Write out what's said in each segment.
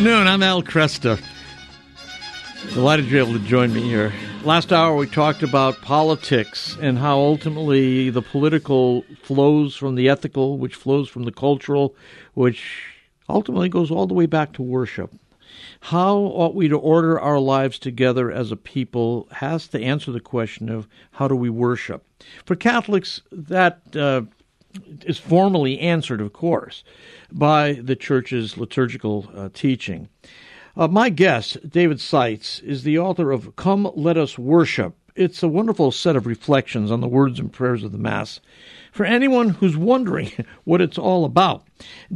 Good afternoon. I'm Al Kresta. Delighted you're able to join me here. Last hour we talked about politics and how ultimately the political flows from the ethical, which flows from the cultural, which ultimately goes all the way back to worship. How ought we to order our lives together as a people has to answer the question of how do we worship. For Catholics, that uh, is formally answered, of course, by the church's liturgical uh, teaching. Uh, my guest, David Seitz, is the author of Come Let Us Worship. It's a wonderful set of reflections on the words and prayers of the Mass for anyone who's wondering what it's all about.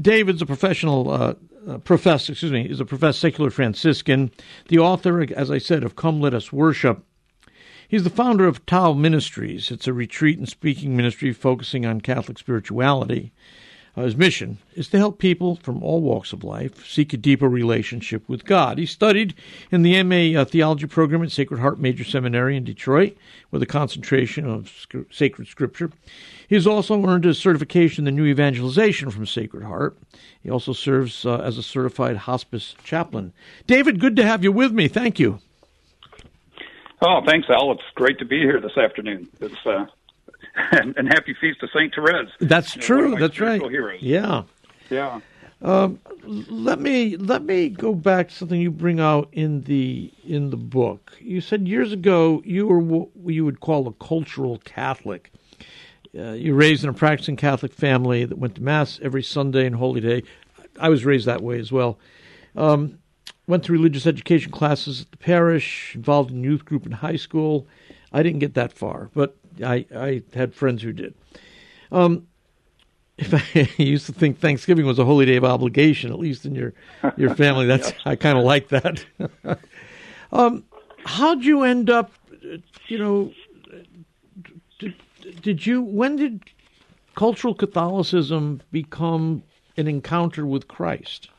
David's a professional uh, uh, professor, excuse me, is a professed secular Franciscan, the author, as I said, of Come Let Us Worship, He's the founder of Tau Ministries. It's a retreat and speaking ministry focusing on Catholic spirituality. Uh, his mission is to help people from all walks of life seek a deeper relationship with God. He studied in the MA uh, theology program at Sacred Heart Major Seminary in Detroit with a concentration of sc- sacred scripture. He has also earned his certification in the New Evangelization from Sacred Heart. He also serves uh, as a certified hospice chaplain. David, good to have you with me. Thank you. Oh, thanks, Al. It's great to be here this afternoon. It's uh, and, and, happy feast of Saint Therese. That's true. That's right. Heroes. Yeah. Yeah. Um, let me let me go back to something you bring out in the in the book. You said years ago you were what you would call a cultural Catholic. Uh, you were raised in a practicing Catholic family that went to mass every Sunday and Holy Day. I was raised that way as well. Um, went to religious education classes at the parish, involved in youth group in high school. I didn't get that far, but I, I had friends who did. Um, if I, used to think Thanksgiving was a holy day of obligation, at least in your your family. That's I kind of like that. um, how'd you end up? You know, did, did you? When did cultural Catholicism become an encounter with Christ?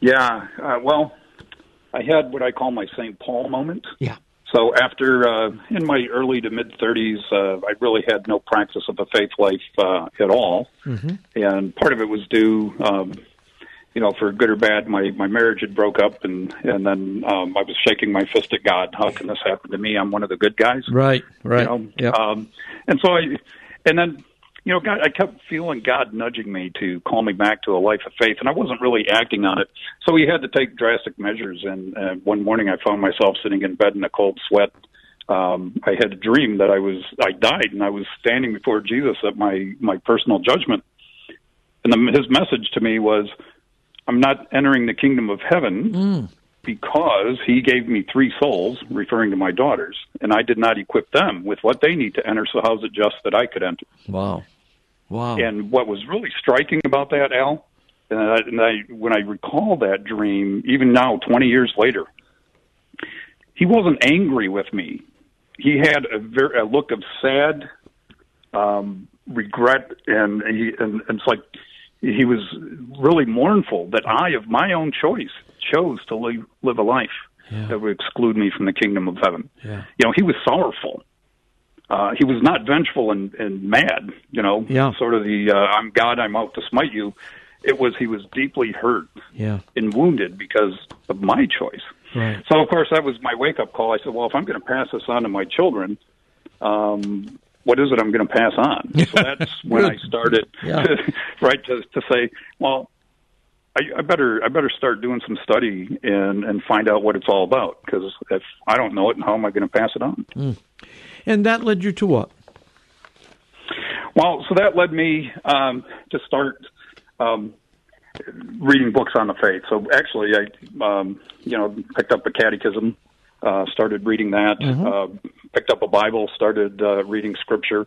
Yeah, uh, well, I had what I call my St. Paul moment. Yeah. So after uh, in my early to mid 30s, uh, I really had no practice of a faith life uh, at all, mm-hmm. and part of it was due, um, you know, for good or bad, my my marriage had broke up, and and then um, I was shaking my fist at God. How can this happen to me? I'm one of the good guys, right? Right. You know? yep. um, and so I, and then you know, God, I kept feeling God nudging me to call me back to a life of faith, and I wasn't really acting on it. So we had to take drastic measures. And uh, one morning, I found myself sitting in bed in a cold sweat. Um, I had a dream that I was I died, and I was standing before Jesus at my my personal judgment. And the, his message to me was, "I'm not entering the kingdom of heaven." Mm. Because he gave me three souls, referring to my daughters, and I did not equip them with what they need to enter. So how's it just that I could enter? Wow. Wow. And what was really striking about that, Al, and I, and I when I recall that dream, even now, 20 years later, he wasn't angry with me. He had a, very, a look of sad um, regret, and, he, and, and it's like he was really mournful that I, of my own choice, chose to live, live a life yeah. that would exclude me from the kingdom of heaven. Yeah. You know, he was sorrowful uh, he was not vengeful and, and mad, you know, yeah. sort of the uh, I'm God, I'm out to smite you. It was he was deeply hurt yeah. and wounded because of my choice. Right. So of course that was my wake up call. I said, well, if I'm going to pass this on to my children, um, what is it I'm going to pass on? So that's when I started, yeah. to, right, to, to say, well, I, I better I better start doing some study and and find out what it's all about because if I don't know it, how am I going to pass it on? Mm. And that led you to what? Well, so that led me um, to start um, reading books on the faith. So actually, I um, you know picked up a catechism, uh, started reading that, mm-hmm. uh, picked up a Bible, started uh, reading Scripture.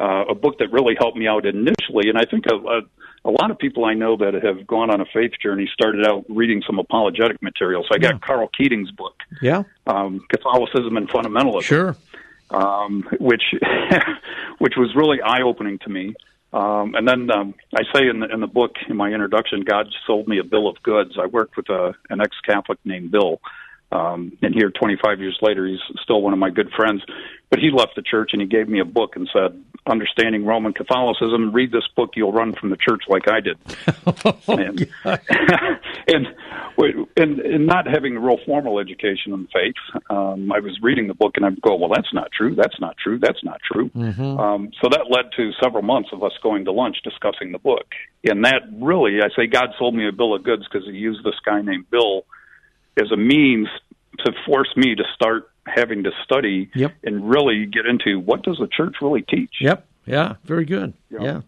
Uh, a book that really helped me out initially, and I think a, a, a lot of people I know that have gone on a faith journey started out reading some apologetic material. So I got yeah. Karl Keating's book, yeah, um, Catholicism and Fundamentalism. Sure um, which which was really eye opening to me. Um, and then um, I say in the, in the book in my introduction, God sold me a bill of goods. I worked with a, an ex Catholic named Bill, Um, and here, 25 years later, he's still one of my good friends. But he left the church and he gave me a book and said, "Understanding Roman Catholicism. Read this book. You'll run from the church like I did." and, and, and and not having a real formal education in faith, um, I was reading the book and I'd go, "Well, that's not true. That's not true. That's not true." Mm-hmm. Um, so that led to several months of us going to lunch discussing the book. And that really, I say, God sold me a bill of goods because he used this guy named Bill as a means to force me to start having to study yep. and really get into what does the church really teach. Yep. Yeah. Very good. Yeah.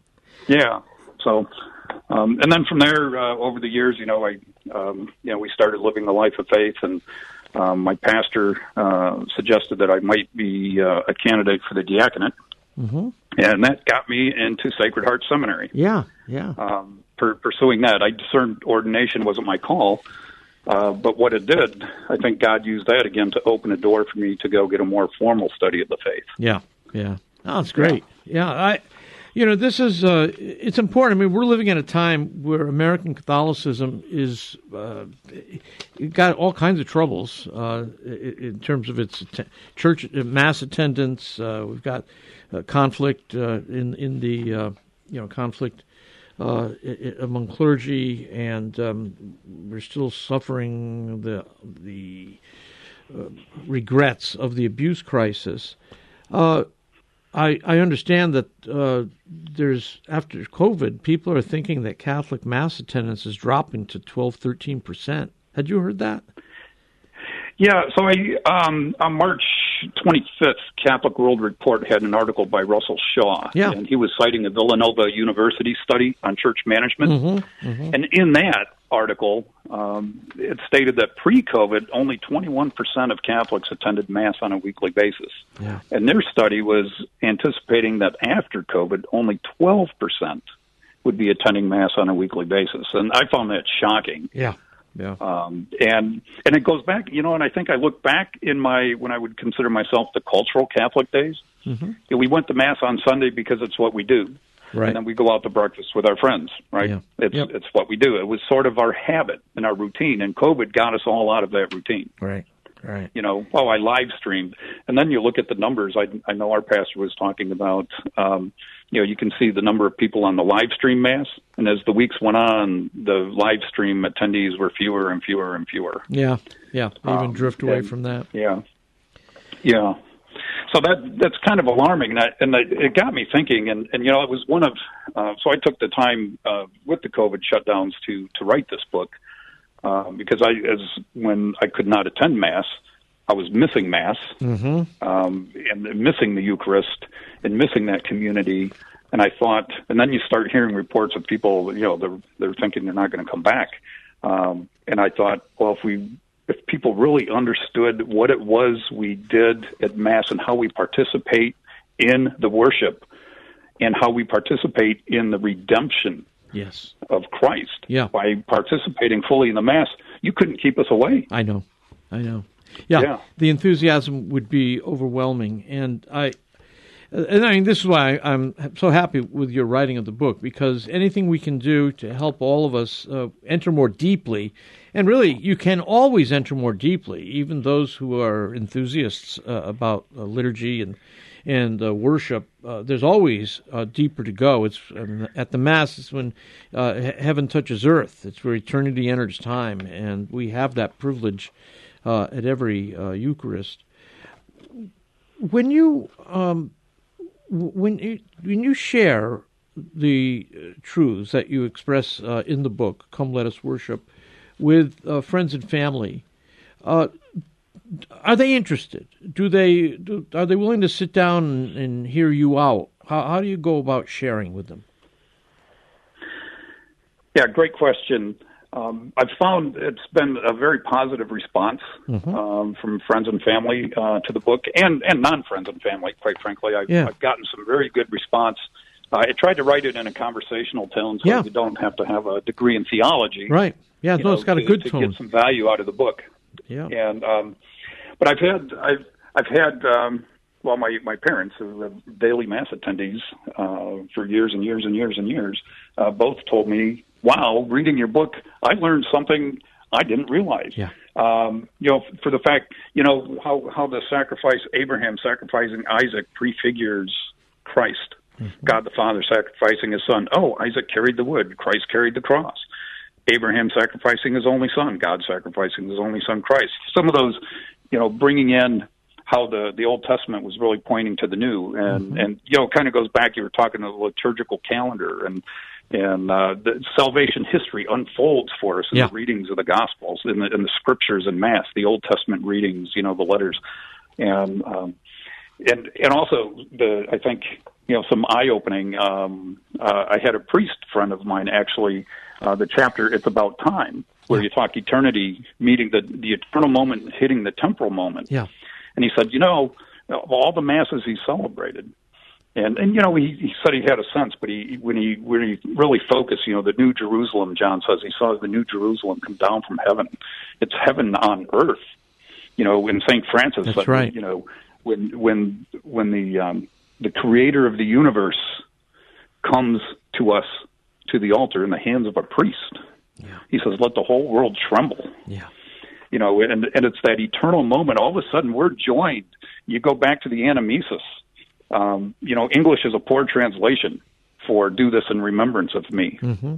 Yeah. So, um, and then from there, uh, over the years, you know, I, um, you know, we started living the life of faith, and um, my pastor uh, suggested that I might be uh, a candidate for the diaconate, mm-hmm. and that got me into Sacred Heart Seminary. Yeah. Yeah. Um, per- pursuing that, I discerned ordination wasn't my call. Uh, but what it did, I think God used that again to open a door for me to go get a more formal study of the faith. Yeah, yeah, oh, that's great. Yeah, yeah I, you know, this is uh, it's important. I mean, we're living in a time where American Catholicism is uh, got all kinds of troubles uh, in terms of its church mass attendance. Uh, we've got uh, conflict uh, in in the you know conflict uh, among clergy, and um, we're still suffering the the uh, regrets of the abuse crisis. Uh, I I understand that uh, there's after COVID, people are thinking that Catholic mass attendance is dropping to 12, 13 percent. Had you heard that? Yeah, so I um, on March 25th, Catholic World Report had an article by Russell Shaw, yeah. and he was citing a Villanova University study on church management. Mm-hmm, mm-hmm. And in that article, um, it stated that pre-COVID, only 21% of Catholics attended Mass on a weekly basis. Yeah. And their study was anticipating that after COVID, only 12% would be attending Mass on a weekly basis. And I found that shocking. Yeah. Yeah. Um, and and it goes back, you know, and I think I look back in my when I would consider myself the cultural Catholic days. Mm-hmm. we went to mass on Sunday because it's what we do, right? And then we go out to breakfast with our friends, right? Yeah. It's yep. it's what we do. It was sort of our habit and our routine, and COVID got us all out of that routine. Right. Right. You know, oh, I live streamed, and then you look at the numbers. I I know our pastor was talking about. Um, you know, you can see the number of people on the live stream mass, and as the weeks went on, the live stream attendees were fewer and fewer and fewer. Yeah, yeah, even Um, drift away and- from that. Yeah, yeah. So that that's kind of alarming, and, I, and I, it got me thinking. And, and you know, it was one of uh, so I took the time uh, with the COVID shutdowns to to write this book uh, because I as when I could not attend mass, I was missing mass Mm-hmm. um, and missing the Eucharist and missing that community. And I thought, and then you start hearing reports of people, you know, they're they're thinking they're not going to come back. Um, and I thought, well, if we if people really understood what it was we did at Mass and how we participate in the worship and how we participate in the redemption Yes, of Christ Yeah. by participating fully in the Mass, you couldn't keep us away. I know, I know. Yeah, Yeah. the enthusiasm would be overwhelming, and I, and I mean, this is why I'm so happy with your writing of the book because anything we can do to help all of us uh, enter more deeply, and really, you can always enter more deeply, even those who are enthusiasts uh, about uh, liturgy and and uh, worship. Uh, there's always uh, deeper to go. It's um, at the mass. It's when uh, he- heaven touches earth. It's where eternity enters time, and we have that privilege uh, at every uh, Eucharist. When you um, when you, when you share the truths that you express in the book, "Come, Let Us Worship," with friends and family, are they interested? Do they do, are they willing to sit down and, and hear you out? How, how do you go about sharing with them? Yeah, great question. Um, I've found it's been a very positive response um, from friends and family uh, to the book, and and non friends and family. Quite frankly, I've, Yeah. I've gotten some very good response. Uh, I tried to write it in a conversational tone, so Yeah. you don't have to have a degree in theology. Right? Yeah, no, know, it's got a to- good to tone. get some value out of the book. Yeah. And um, but I've had I've I've had um, well my my parents who are daily mass attendees uh, for years and years and years and years uh, both told me, "Wow, reading your book, I learned something I didn't realize. Yeah. Um, you know, for the fact, you know, how, how the sacrifice, Abraham sacrificing Isaac prefigures Christ. Mm-hmm. God the Father sacrificing his son. Oh, Isaac carried the wood, Christ carried the cross. Abraham sacrificing his only son, God sacrificing his only son, Christ. Some of those, you know, bringing in how the the Old Testament was really pointing to the New, and mm-hmm. and you know, kind of goes back. You were talking to the liturgical calendar, and and uh, the salvation history unfolds for us in yeah. the readings of the Gospels, in the in the Scriptures and Mass, the Old Testament readings, you know, the letters, and um, and and also the I think you know some eye opening. Um, uh, I had a priest friend of mine actually. Uh, the chapter "It's About Time," where you talk eternity meeting the the eternal moment hitting the temporal moment. Yeah, and he said, you know, of all the masses he celebrated, and and you know he, he said he had a sense, but he when he when he really focused, you know, the New Jerusalem. John says he saw the New Jerusalem come down from heaven. It's heaven on earth. You know, when Saint Francis That's said, right. you know, when when when the um, the Creator of the universe comes to us to the altar in the hands of a priest. Yeah. He says, "Let the whole world tremble." Yeah. You know, and and it's that eternal moment. All of a sudden, we're joined. You go back to the anamnesis. Um, you know, English is a poor translation for "do this in remembrance of me." Mm-hmm.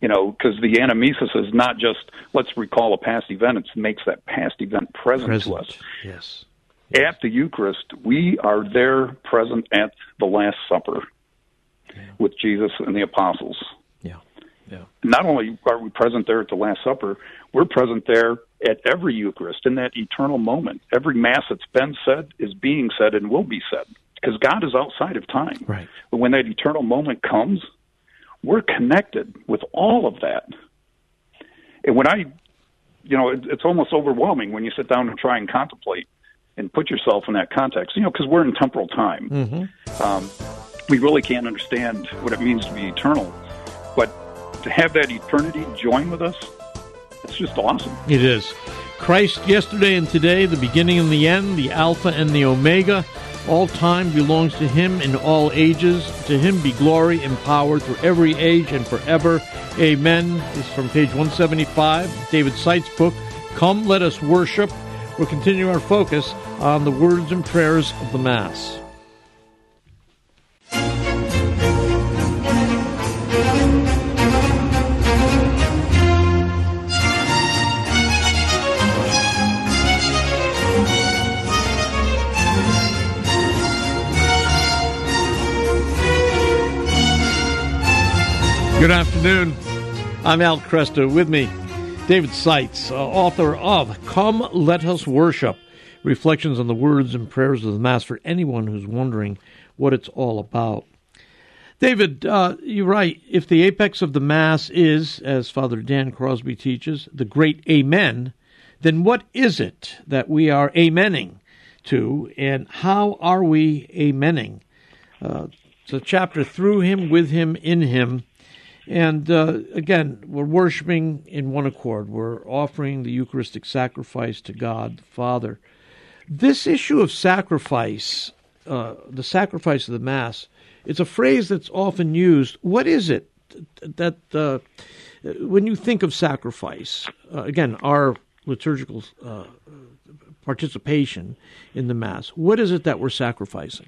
You know, because the anamnesis is not just let's recall a past event; it makes that past event present, Present. to us. Yes. At the Eucharist, we are there present at the Last Supper Yeah. with Jesus and the apostles. Yeah. Not only are we present there at the Last Supper, we're present there at every Eucharist in that eternal moment. Every Mass that's been said is being said and will be said because God is outside of time. Right. But when that eternal moment comes, we're connected with all of that. And when I, you know, it, it's almost overwhelming when you sit down and try and contemplate and put yourself in that context, you know, because we're in temporal time. Mm-hmm. Um, we really can't understand what it means to be eternal. But to have that eternity join with us, it's just awesome. It is. Christ yesterday and today, the beginning and the end, the Alpha and the Omega. All time belongs to Him in all ages. To Him be glory and power through every age and forever. Amen. This is from page 175, David Seitz book. Come, let us worship. We'll continue our focus on the words and prayers of the Mass. Good afternoon. I'm Al Kresta. With me, David Seitz, uh, author of Come Let Us Worship Reflections on the Words and Prayers of the Mass for anyone who's wondering what it's all about. David, uh, you're right. If the apex of the Mass is, as Father Dan Crosby teaches, the great Amen, then what is it that we are amening to, and how are we amening? Uh, it's a chapter through Him, with Him, in Him. And uh, again, we're worshiping in one accord. We're offering the Eucharistic sacrifice to God the Father. This issue of sacrifice, uh, the sacrifice of the Mass, it's a phrase that's often used. What is it that, uh, when you think of sacrifice, uh, again, our liturgical uh, participation in the Mass, what is it that we're sacrificing?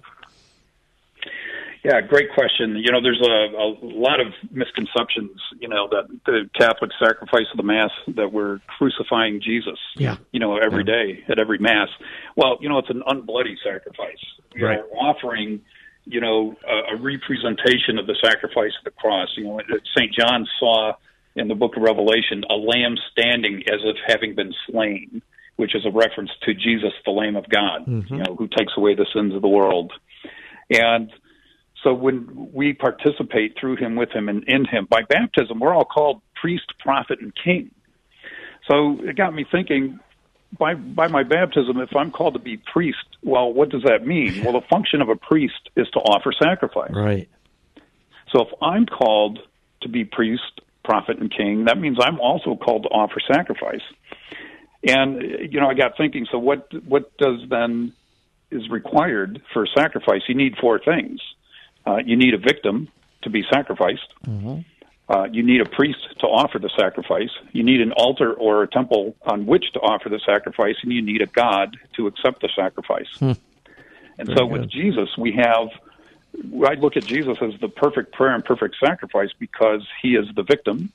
Yeah, great question. You know, there's a, a lot of misconceptions, you know, that the Catholic sacrifice of the Mass, that we're crucifying Jesus, Yeah. you know, every Yeah. day at every Mass. Well, you know, it's an unbloody sacrifice. You Right. we're offering, you know, a, a representation of the sacrifice of the cross. You know, St. John saw in the book of Revelation a lamb standing as if having been slain, which is a reference to Jesus, the Lamb of God, Mhm. you know, who takes away the sins of the world. And so when we participate through him, with him, and in him, by baptism, we're all called priest, prophet, and king. So it got me thinking. By by my baptism, if I'm called to be priest, well, what does that mean? Well, the function of a priest is to offer sacrifice. Right. So if I'm called to be priest, prophet, and king, that means I'm also called to offer sacrifice. And you know, I got thinking. So what what does then is required for sacrifice? You need four things. Uh, you need a victim to be sacrificed. Mm-hmm. Uh, you need a priest to offer the sacrifice. You need an altar or a temple on which to offer the sacrifice, and you need a God to accept the sacrifice. Hmm. And Very so, good. with Jesus, we have. I look at Jesus as the perfect prayer and perfect sacrifice because he is the victim.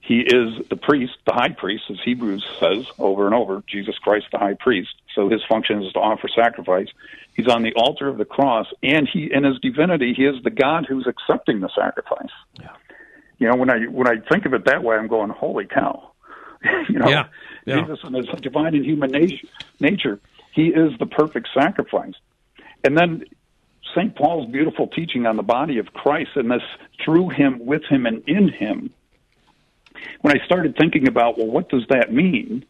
He is the priest, the high priest, as Hebrews says over and over, Jesus Christ, the high priest. So his function is to offer sacrifice. He's on the altar of the cross, and he, in his divinity, he is the God who's accepting the sacrifice. Yeah. You know, when I when I think of it that way, I'm going, "Holy cow!" you know, yeah. Yeah. Jesus in his divine and human nature, nature, he is the perfect sacrifice. And then St. Paul's beautiful teaching on the body of Christ and this through him, with him, and in him. When I started thinking about, well, what does that mean?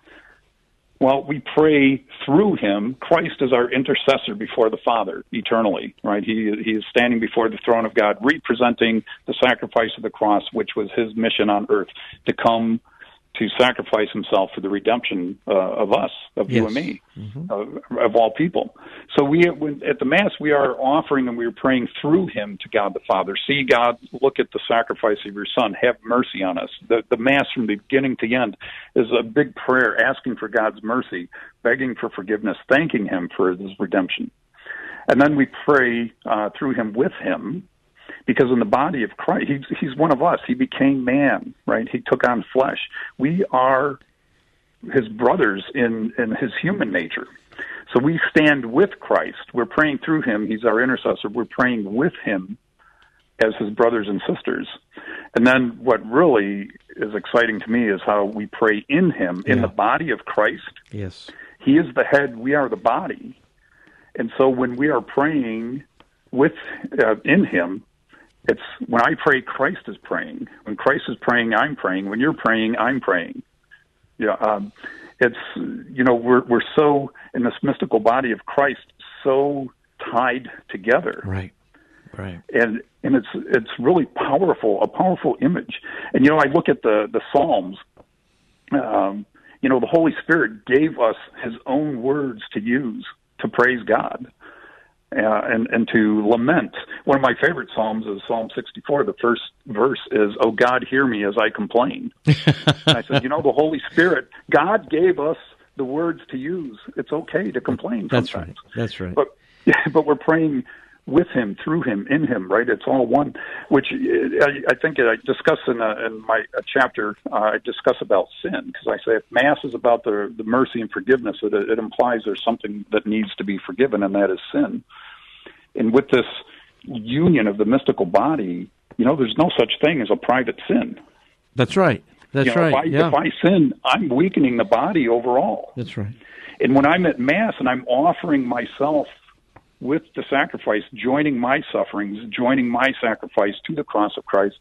Well, we pray through him. Christ is our intercessor before the Father eternally, right? He, he is standing before the throne of God, representing the sacrifice of the cross, which was his mission on earth to come to sacrifice himself for the redemption uh, of us, of yes. you and me, mm-hmm. of, of, all people. So we at the Mass we are offering and we are praying through Him to God the Father. See God, look at the sacrifice of Your Son. Have mercy on us. The, the Mass from the beginning to end is a big prayer asking for God's mercy, begging for forgiveness, thanking Him for His redemption, and then we pray uh, through Him with Him because in the body of Christ, he's, he's one of us. He became man, right? He took on flesh. We are his brothers in, in his human nature. So we stand with Christ. We're praying through him. He's our intercessor. We're praying with him as his brothers and sisters. And then what really is exciting to me is how we pray in him, in the body of Christ. Yes. He is the head, we are the body. And so when we are praying with uh, in him, it's when I pray, Christ is praying. When Christ is praying, I'm praying. When you're praying, I'm praying. Yeah, um, it's you know we're we're so in this mystical body of Christ so tied together. Right. Right. And and it's it's really powerful, a powerful image. And you know, I look at the the Psalms. Um, you know, the Holy Spirit gave us His own words to use to praise God uh, and and to lament. One of my favorite psalms is Psalm 64. The first verse is, "Oh God, hear me as I complain." I said, you know, the Holy Spirit, God gave us the words to use. It's okay to complain. That's sometimes. right. That's right. But but we're praying with him, through him, in him, right? It's all one. Which I, I think I discuss in, a, in my a chapter. Uh, I discuss about sin because I say if Mass is about the the mercy and forgiveness, it, it implies there's something that needs to be forgiven, and that is sin. And with this union of the mystical body, you know, there's no such thing as a private sin. That's right. That's you know, right. If I, yeah. if I sin, I'm weakening the body overall. That's right. And when I'm at Mass and I'm offering myself with the sacrifice, joining my sufferings, joining my sacrifice to the cross of Christ,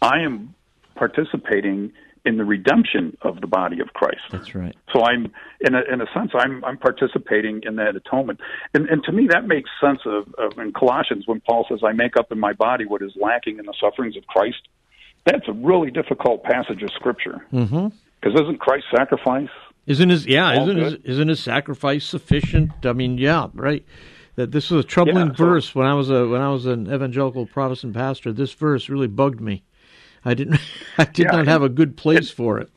I am participating in the redemption of the body of Christ. That's right. So I'm, in a, in a sense, I'm, I'm participating in that atonement. And, and to me, that makes sense of, of in Colossians when Paul says, I make up in my body what is lacking in the sufferings of Christ. That's a really difficult passage of Scripture. Because mm-hmm. isn't Christ's sacrifice? Isn't his yeah? Isn't his, isn't his sacrifice sufficient? I mean, yeah, right that this was a troubling yeah, verse when I was a when I was an evangelical Protestant pastor. This verse really bugged me. I didn't I did yeah, not have a good place it, for it.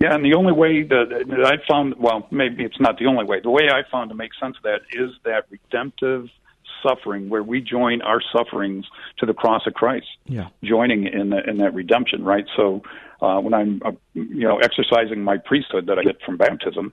Yeah, and the only way that, that I found well, maybe it's not the only way. The way I found to make sense of that is that redemptive suffering where we join our sufferings to the cross of Christ. Yeah. Joining in the, in that redemption, right? So uh, when I'm uh, you know exercising my priesthood that I get from baptism,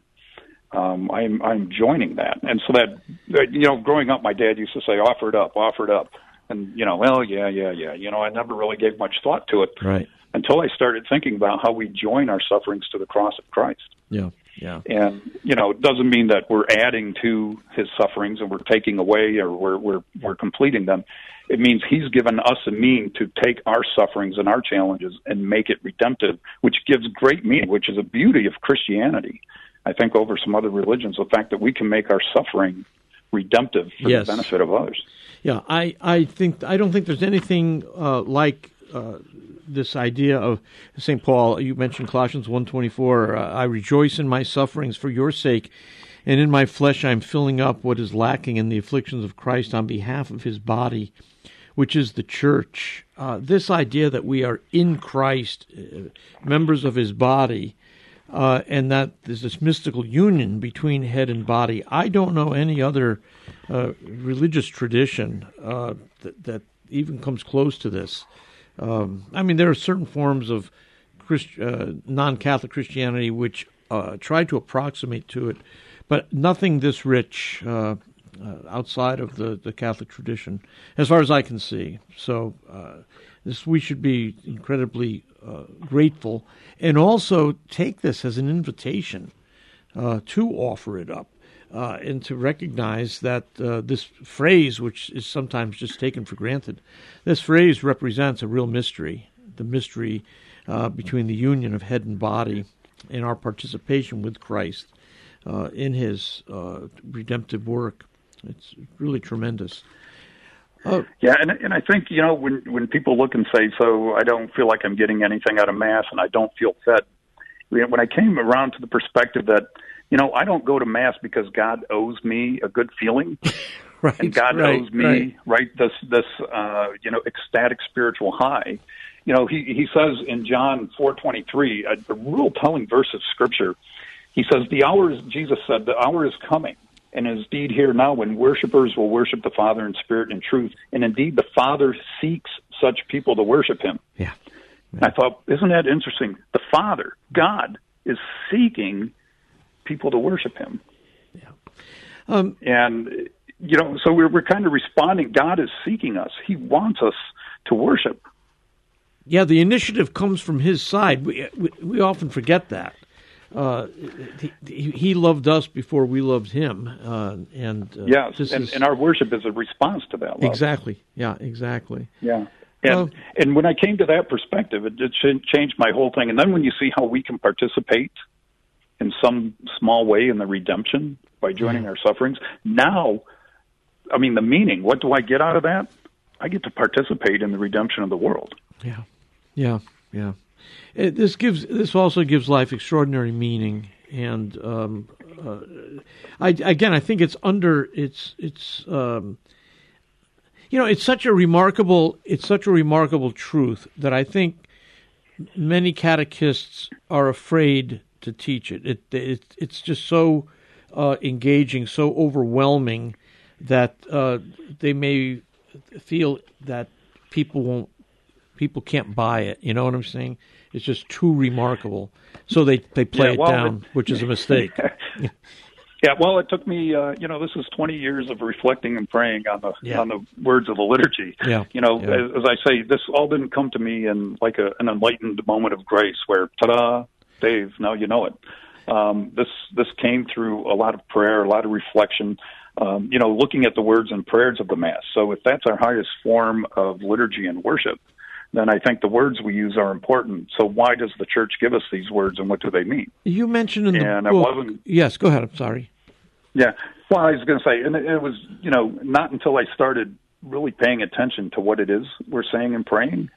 um, I'm I'm joining that, and so that you know, growing up, my dad used to say, "Offer it up, offer it up," and you know, well, yeah, yeah, yeah. You know, I never really gave much thought to it, right? Until I started thinking about how we join our sufferings to the cross of Christ. Yeah, yeah. And you know, it doesn't mean that we're adding to His sufferings and we're taking away or we're we're we're completing them. It means He's given us a mean to take our sufferings and our challenges and make it redemptive, which gives great meaning, which is a beauty of Christianity I think, over some other religions. The fact that we can make our suffering redemptive for yes. the benefit of others. Yeah, I, I think I don't think there's anything uh, like uh, this idea of St. Paul. You mentioned Colossians 1.24, uh, I rejoice in my sufferings for your sake, and in my flesh I'm filling up what is lacking in the afflictions of Christ on behalf of his body, which is the church. Uh, this idea that we are in Christ, uh, members of His body, uh, and that there's this mystical union between head and body. I don't know any other uh, religious tradition uh, that, that, even comes close to this. Um, I mean, there are certain forms of Christ, uh, non-Catholic Christianity which uh, try to approximate to it, but nothing this rich uh, outside of the, the Catholic tradition, as far as I can see. So, this we should be incredibly grateful and also take this as an invitation uh, to offer it up uh, and to recognize that uh, this phrase, which is sometimes just taken for granted, this phrase represents a real mystery the mystery uh, between the union of head and body and our participation with Christ uh, in his uh, redemptive work. It's really tremendous. Oh. Yeah, and and I think you know when when people look and say, "So I don't feel like I'm getting anything out of mass, and I don't feel fed." When I came around to the perspective that you know I don't go to mass because God owes me a good feeling, right, and God right, owes me right. right this this uh, you know ecstatic spiritual high. You know, he he says in John four twenty three, a, a real telling verse of scripture. He says, "The hour is," Jesus said, "The hour is coming." And is indeed here now when worshipers will worship the Father in spirit and truth. And indeed, the Father seeks such people to worship Him. Yeah. yeah. I thought, isn't that interesting? The Father, God, is seeking people to worship Him. Yeah. Um, and you know, so we're we're kind of responding. God is seeking us. He wants us to worship. Yeah, the initiative comes from His side. We we, we often forget that uh, he, he, loved us before we loved him, uh, and uh, yes, and, is... and, our worship is a response to that love. Exactly. Yeah. Exactly. Yeah. And and when I came to that perspective, it did change my whole thing. And then when you see how we can participate in some small way in the redemption by joining yeah. our sufferings, now, I mean, the meaning. What do I get out of that? I get to participate in the redemption of the world. Yeah. Yeah. Yeah it, this gives this also gives life extraordinary meaning, and um, uh, I, again, I think it's under it's it's um, you know it's such a remarkable it's such a remarkable truth that I think many catechists are afraid to teach it. It, it it's just so uh, engaging, so overwhelming that uh, they may feel that people won't people can't buy it. You know what I'm saying? It's just too remarkable. So they they play yeah, well, it down, it, which is a mistake. yeah, well, it took me. Uh, you know, this is 20 years of reflecting and praying on the yeah. on the words of the liturgy. Yeah. You know, as, as I say, this all didn't come to me in like a, an enlightened moment of grace, where ta-da, Dave, now you know it. Um, this this came through a lot of prayer, a lot of reflection. Um, you know, looking at the words and prayers of the Mass. So, if that's our highest form of liturgy and worship, then I think the words we use are important. So why does the church give us these words and what do they mean? You mentioned in the and book. It wasn't, yes, go ahead. I'm sorry. Yeah. Well, I was going to say, and it was, you know, not until I started really paying attention to what it is we're saying and praying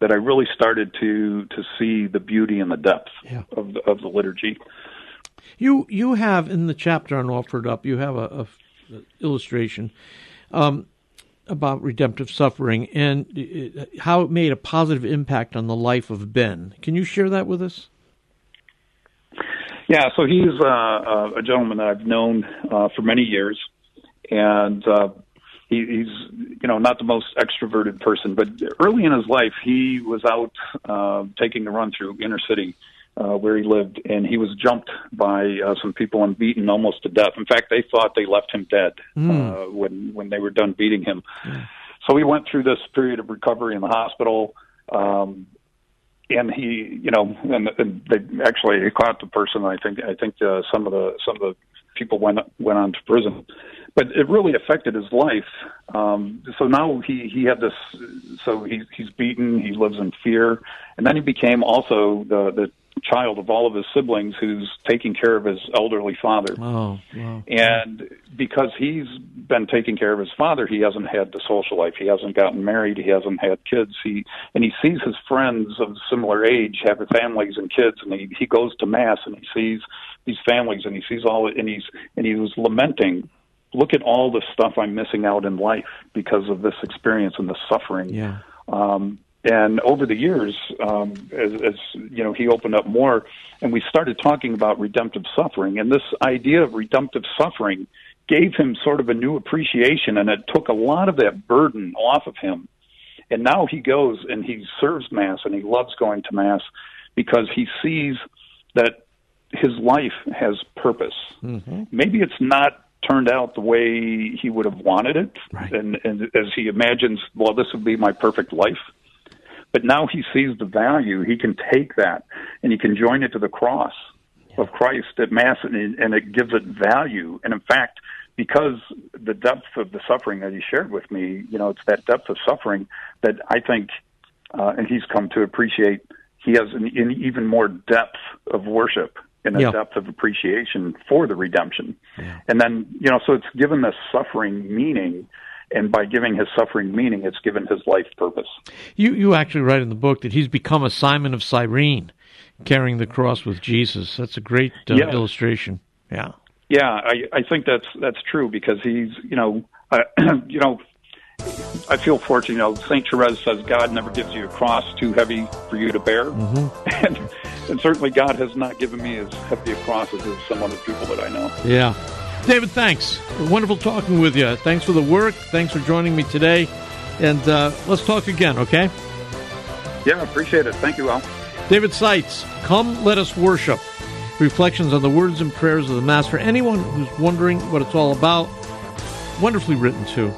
that I really started to to see the beauty and the depth yeah. of the, of the liturgy. You you have in the chapter on offered up, you have a, a illustration. Um, about redemptive suffering and how it made a positive impact on the life of Ben. Can you share that with us? Yeah, so he's uh, uh, a gentleman that I've known uh, for many years, and uh, he, he's you know not the most extroverted person, but early in his life he was out uh, taking a run through inner city uh, where he lived, and he was jumped by uh, some people and beaten almost to death. In fact, they thought they left him dead mm. uh, when when they were done beating him. Mm. So he went through this period of recovery in the hospital. Um, and he, you know, and, and they actually caught the person. I think I think uh, some of the some of the people went went on to prison, but it really affected his life. Um, so now he he had this. So he he's beaten. He lives in fear, and then he became also the the child of all of his siblings who's taking care of his elderly father. Oh, wow. And because he's been taking care of his father, he hasn't had the social life. He hasn't gotten married. He hasn't had kids. He and he sees his friends of similar age have families and kids, and he he goes to mass and he sees these families and he sees all and he's and he was lamenting look at all the stuff I'm missing out in life because of this experience and the suffering. Yeah. Um, and over the years, um, as, as you know, he opened up more, and we started talking about redemptive suffering. And this idea of redemptive suffering gave him sort of a new appreciation, and it took a lot of that burden off of him. And now he goes and he serves Mass, and he loves going to Mass because he sees that his life has purpose. Mm-hmm. Maybe it's not turned out the way he would have wanted it, right. and, and as he imagines, well, this would be my perfect life. But now he sees the value. He can take that and he can join it to the cross yeah. of Christ at Mass, and, and it gives it value. And in fact, because the depth of the suffering that he shared with me, you know, it's that depth of suffering that I think, uh, and he's come to appreciate. He has an, an even more depth of worship and a yeah. depth of appreciation for the redemption. Yeah. And then, you know, so it's given the suffering meaning and by giving his suffering meaning, it's given his life purpose. You you actually write in the book that he's become a Simon of Cyrene, carrying the cross with Jesus. That's a great uh, illustration. Yeah. Yeah, I I think that's that's true because he's you know uh, you know I feel fortunate. You know, Saint Therese says God never gives you a cross too heavy for you to bear, mm-hmm. and and certainly God has not given me as heavy a cross as some other people that I know. Yeah. David, thanks. Wonderful talking with you. Thanks for the work. Thanks for joining me today. And uh, let's talk again, okay? Yeah, I appreciate it. Thank you, Al. David Seitz, Come Let Us Worship. Reflections on the words and prayers of the Mass for anyone who's wondering what it's all about. Wonderfully written, too.